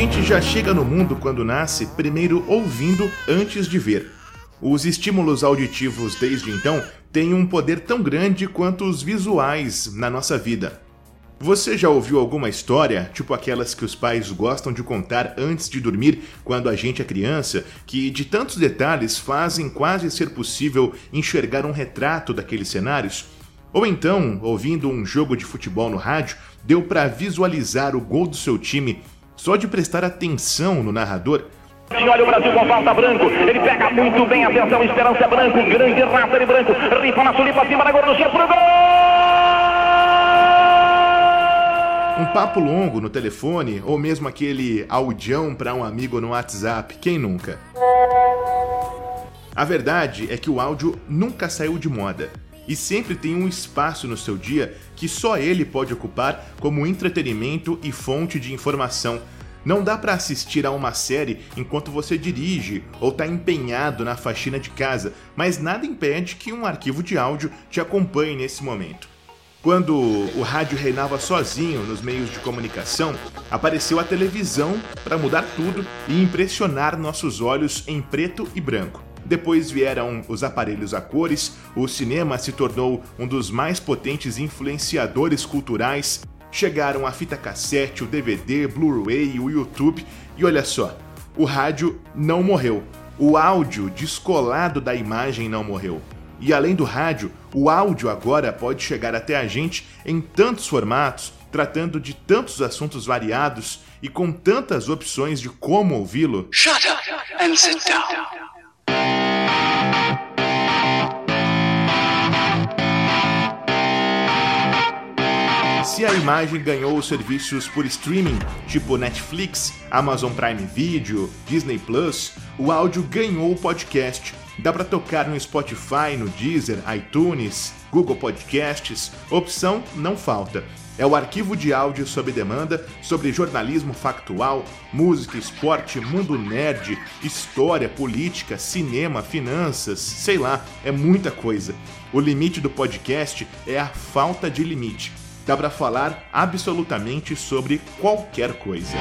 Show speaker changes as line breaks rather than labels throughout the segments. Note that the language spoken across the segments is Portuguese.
gente já chega no mundo quando nasce, primeiro ouvindo antes de ver. Os estímulos auditivos desde então têm um poder tão grande quanto os visuais na nossa vida. Você já ouviu alguma história, tipo aquelas que os pais gostam de contar antes de dormir quando a gente é criança, que de tantos detalhes fazem quase ser possível enxergar um retrato daqueles cenários? Ou então, ouvindo um jogo de futebol no rádio, deu para visualizar o gol do seu time só de prestar atenção no narrador?
Olha o Brasil com falta branco. Ele pega muito bem. Atenção, Esperança é branco. Grande raça de branco. Rifa na sulipa acima da gorduchinha pro gol!
Um papo longo no telefone ou mesmo aquele audião para um amigo no WhatsApp, quem nunca? A verdade é que o áudio nunca saiu de moda e sempre tem um espaço no seu dia que só ele pode ocupar como entretenimento e fonte de informação. Não dá para assistir a uma série enquanto você dirige ou está empenhado na faxina de casa, mas nada impede que um arquivo de áudio te acompanhe nesse momento. Quando o rádio reinava sozinho nos meios de comunicação, apareceu a televisão para mudar tudo e impressionar nossos olhos em preto e branco. Depois vieram os aparelhos a cores, o cinema se tornou um dos mais potentes influenciadores culturais, chegaram a fita cassete, o DVD, Blu-ray, o YouTube e olha só, o rádio não morreu. O áudio descolado da imagem não morreu. E além do rádio, o áudio agora pode chegar até a gente em tantos formatos, tratando de tantos assuntos variados e com tantas opções de como ouvi-lo. Shut up and sit down. Se a imagem ganhou os serviços por streaming, tipo Netflix, Amazon Prime Video, Disney Plus, o áudio ganhou o podcast Dá para tocar no Spotify, no Deezer, iTunes, Google Podcasts. Opção não falta. É o arquivo de áudio sob demanda sobre jornalismo factual, música, esporte, mundo nerd, história, política, cinema, finanças, sei lá, é muita coisa. O limite do podcast é a falta de limite. Dá para falar absolutamente sobre qualquer coisa.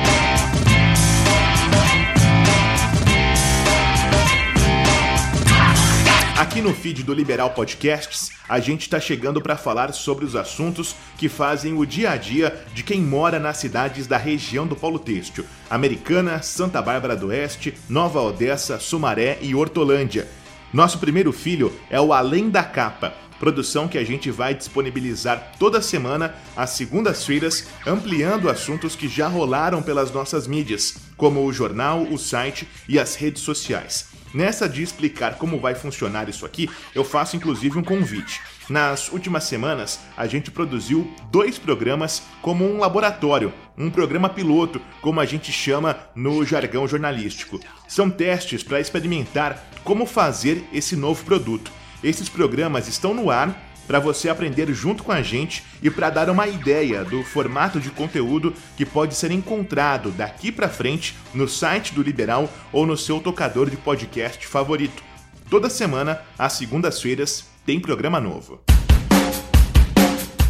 Aqui no feed do Liberal Podcasts, a gente está chegando para falar sobre os assuntos que fazem o dia a dia de quem mora nas cidades da região do Polo Têxtil: Americana, Santa Bárbara do Oeste, Nova Odessa, Sumaré e Hortolândia. Nosso primeiro filho é o Além da Capa, produção que a gente vai disponibilizar toda semana às segundas-feiras, ampliando assuntos que já rolaram pelas nossas mídias, como o jornal, o site e as redes sociais. Nessa de explicar como vai funcionar isso aqui, eu faço inclusive um convite. Nas últimas semanas, a gente produziu dois programas como um laboratório, um programa piloto, como a gente chama no jargão jornalístico. São testes para experimentar como fazer esse novo produto. Esses programas estão no ar para você aprender junto com a gente e para dar uma ideia do formato de conteúdo que pode ser encontrado daqui para frente no site do Liberal ou no seu tocador de podcast favorito. Toda semana, às segundas-feiras, tem programa novo.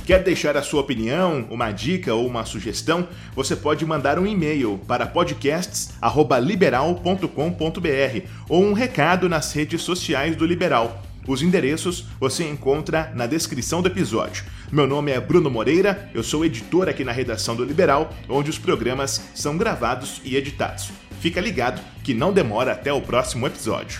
Quer deixar a sua opinião, uma dica ou uma sugestão? Você pode mandar um e-mail para podcasts@liberal.com.br ou um recado nas redes sociais do Liberal. Os endereços você encontra na descrição do episódio. Meu nome é Bruno Moreira, eu sou editor aqui na redação do Liberal, onde os programas são gravados e editados. Fica ligado que não demora até o próximo episódio.